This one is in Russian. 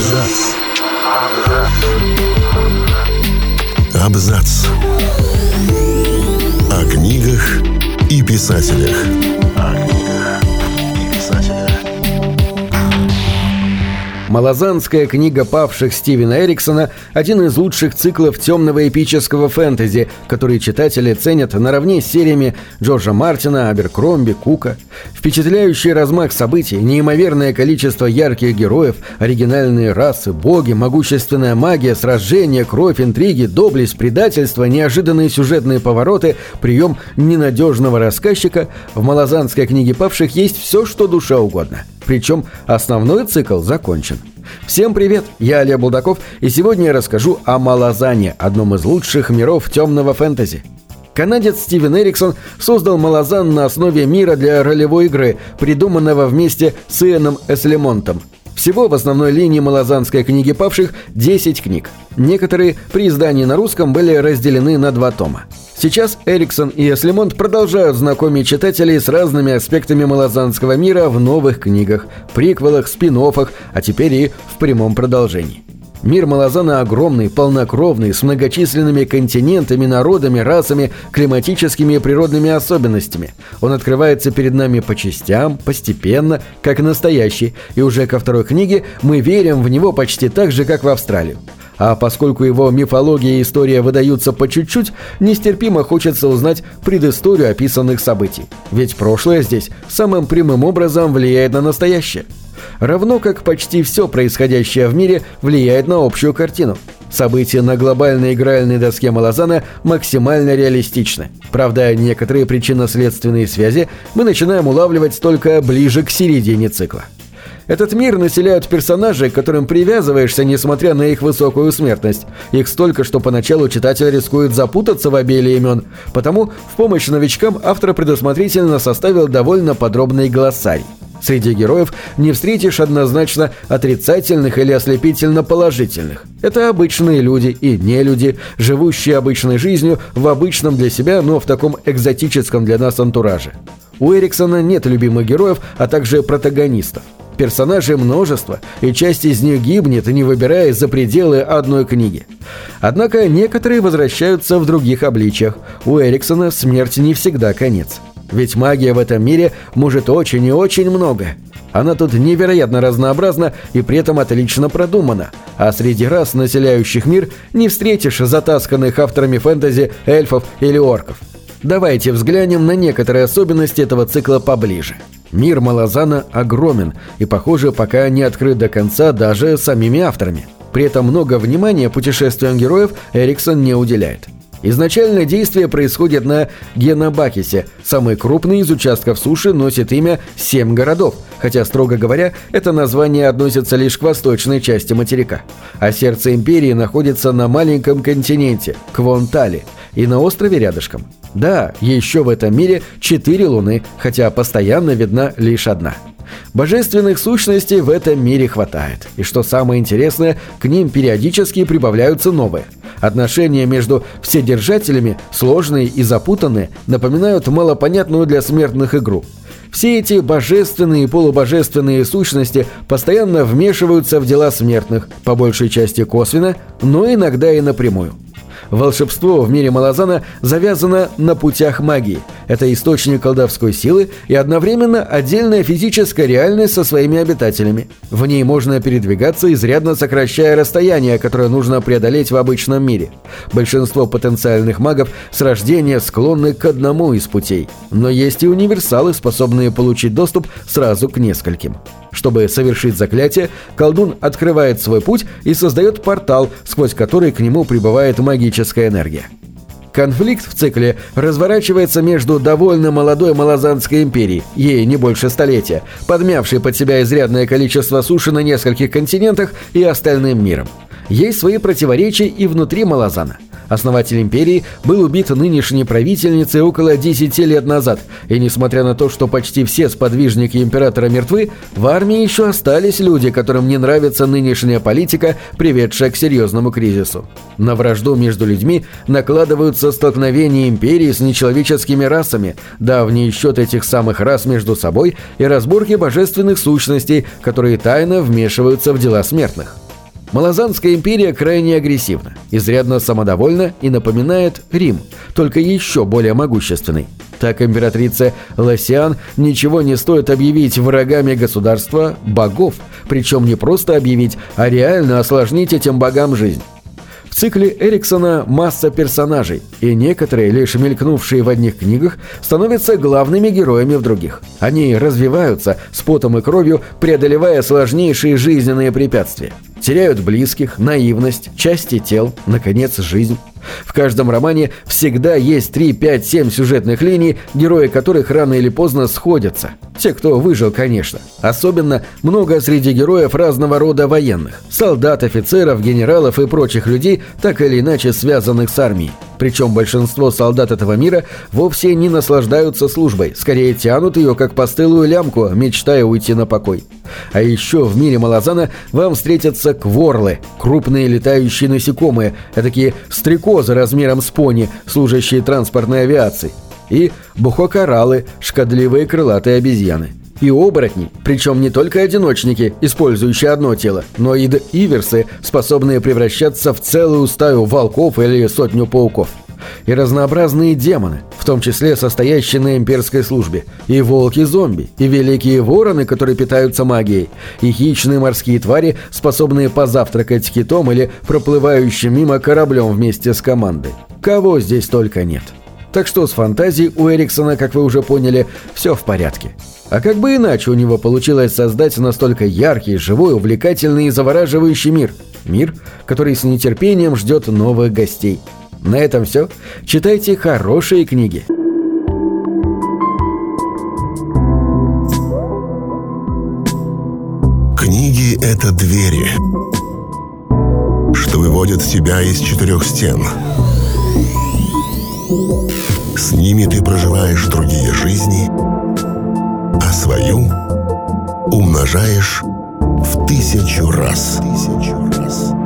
Абзац. Абзац. О книгах и писателях. Малозанская книга павших Стивена Эриксона – один из лучших циклов темного эпического фэнтези, которые читатели ценят наравне с сериями Джорджа Мартина, Аберкромби, Кука. Впечатляющий размах событий, неимоверное количество ярких героев, оригинальные расы, боги, могущественная магия, сражения, кровь, интриги, доблесть, предательство, неожиданные сюжетные повороты, прием ненадежного рассказчика – в Малозанской книге павших есть все, что душа угодно – причем основной цикл закончен. Всем привет, я Олег Булдаков, и сегодня я расскажу о Малазане, одном из лучших миров темного фэнтези. Канадец Стивен Эриксон создал Малазан на основе мира для ролевой игры, придуманного вместе с Иэном Эслемонтом. Всего в основной линии Малазанской книги павших 10 книг. Некоторые при издании на русском были разделены на два тома. Сейчас Эриксон и Эслимонт продолжают знакомить читателей с разными аспектами малозанского мира в новых книгах, приквелах, спин а теперь и в прямом продолжении. Мир Малазана огромный, полнокровный, с многочисленными континентами, народами, расами, климатическими и природными особенностями. Он открывается перед нами по частям, постепенно, как настоящий, и уже ко второй книге мы верим в него почти так же, как в Австралию. А поскольку его мифология и история выдаются по чуть-чуть, нестерпимо хочется узнать предысторию описанных событий. Ведь прошлое здесь самым прямым образом влияет на настоящее. Равно как почти все происходящее в мире влияет на общую картину. События на глобальной игральной доске Малазана максимально реалистичны. Правда, некоторые причинно-следственные связи мы начинаем улавливать только ближе к середине цикла. Этот мир населяют персонажи, к которым привязываешься, несмотря на их высокую смертность. Их столько, что поначалу читатель рискует запутаться в обилии имен. Потому в помощь новичкам автор предусмотрительно составил довольно подробный глоссарий. Среди героев не встретишь однозначно отрицательных или ослепительно положительных. Это обычные люди и не люди, живущие обычной жизнью в обычном для себя, но в таком экзотическом для нас антураже. У Эриксона нет любимых героев, а также протагонистов. Персонажей множество, и часть из них гибнет, не выбирая за пределы одной книги. Однако некоторые возвращаются в других обличиях. У Эриксона смерть не всегда конец. Ведь магия в этом мире может очень и очень много. Она тут невероятно разнообразна и при этом отлично продумана, а среди рас, населяющих мир, не встретишь затасканных авторами фэнтези эльфов или орков. Давайте взглянем на некоторые особенности этого цикла поближе. Мир Малазана огромен и, похоже, пока не открыт до конца даже самими авторами. При этом много внимания путешествиям героев Эриксон не уделяет. Изначально действие происходит на Генобакисе. Самый крупный из участков суши носит имя «Семь городов», хотя, строго говоря, это название относится лишь к восточной части материка. А сердце империи находится на маленьком континенте – Квонтали, и на острове рядышком – да, еще в этом мире четыре луны, хотя постоянно видна лишь одна. Божественных сущностей в этом мире хватает. И что самое интересное, к ним периодически прибавляются новые. Отношения между вседержателями, сложные и запутанные, напоминают малопонятную для смертных игру. Все эти божественные и полубожественные сущности постоянно вмешиваются в дела смертных, по большей части косвенно, но иногда и напрямую. Волшебство в мире Малазана завязано на путях магии. Это источник колдовской силы и одновременно отдельная физическая реальность со своими обитателями. В ней можно передвигаться, изрядно сокращая расстояние, которое нужно преодолеть в обычном мире. Большинство потенциальных магов с рождения склонны к одному из путей. Но есть и универсалы, способные получить доступ сразу к нескольким. Чтобы совершить заклятие, колдун открывает свой путь и создает портал, сквозь который к нему прибывает магическая энергия. Конфликт в цикле разворачивается между довольно молодой Малазанской империей, ей не больше столетия, подмявшей под себя изрядное количество суши на нескольких континентах и остальным миром. Есть свои противоречия и внутри Малазана – Основатель империи был убит нынешней правительницей около 10 лет назад, и несмотря на то, что почти все сподвижники императора мертвы, в армии еще остались люди, которым не нравится нынешняя политика, приведшая к серьезному кризису. На вражду между людьми накладываются столкновения империи с нечеловеческими расами, давний счет этих самых рас между собой и разборки божественных сущностей, которые тайно вмешиваются в дела смертных. Малазанская империя крайне агрессивна, изрядно самодовольна и напоминает Рим, только еще более могущественный. Так императрица Лосиан ничего не стоит объявить врагами государства богов, причем не просто объявить, а реально осложнить этим богам жизнь. В цикле Эриксона масса персонажей, и некоторые, лишь мелькнувшие в одних книгах, становятся главными героями в других. Они развиваются с потом и кровью, преодолевая сложнейшие жизненные препятствия. Теряют близких, наивность, части тел, наконец, жизнь. В каждом романе всегда есть 3, 5, 7 сюжетных линий, герои которых рано или поздно сходятся. Те, кто выжил, конечно. Особенно много среди героев разного рода военных. Солдат, офицеров, генералов и прочих людей, так или иначе связанных с армией. Причем большинство солдат этого мира вовсе не наслаждаются службой, скорее тянут ее как постылую лямку, мечтая уйти на покой. А еще в мире Малазана вам встретятся кворлы, крупные летающие насекомые, такие стрекозы размером с пони, служащие транспортной авиацией, и бухокоралы, шкодливые крылатые обезьяны и оборотни, причем не только одиночники, использующие одно тело, но и иверсы, способные превращаться в целую стаю волков или сотню пауков. И разнообразные демоны, в том числе состоящие на имперской службе, и волки-зомби, и великие вороны, которые питаются магией, и хищные морские твари, способные позавтракать китом или проплывающим мимо кораблем вместе с командой. Кого здесь только нет. Так что с фантазией у Эриксона, как вы уже поняли, все в порядке. А как бы иначе у него получилось создать настолько яркий, живой, увлекательный и завораживающий мир? Мир, который с нетерпением ждет новых гостей. На этом все. Читайте хорошие книги. Книги — это двери, что выводят тебя из четырех стен. С ними ты проживаешь другие жизни — свою умножаешь в тысячу раз. Тысячу раз.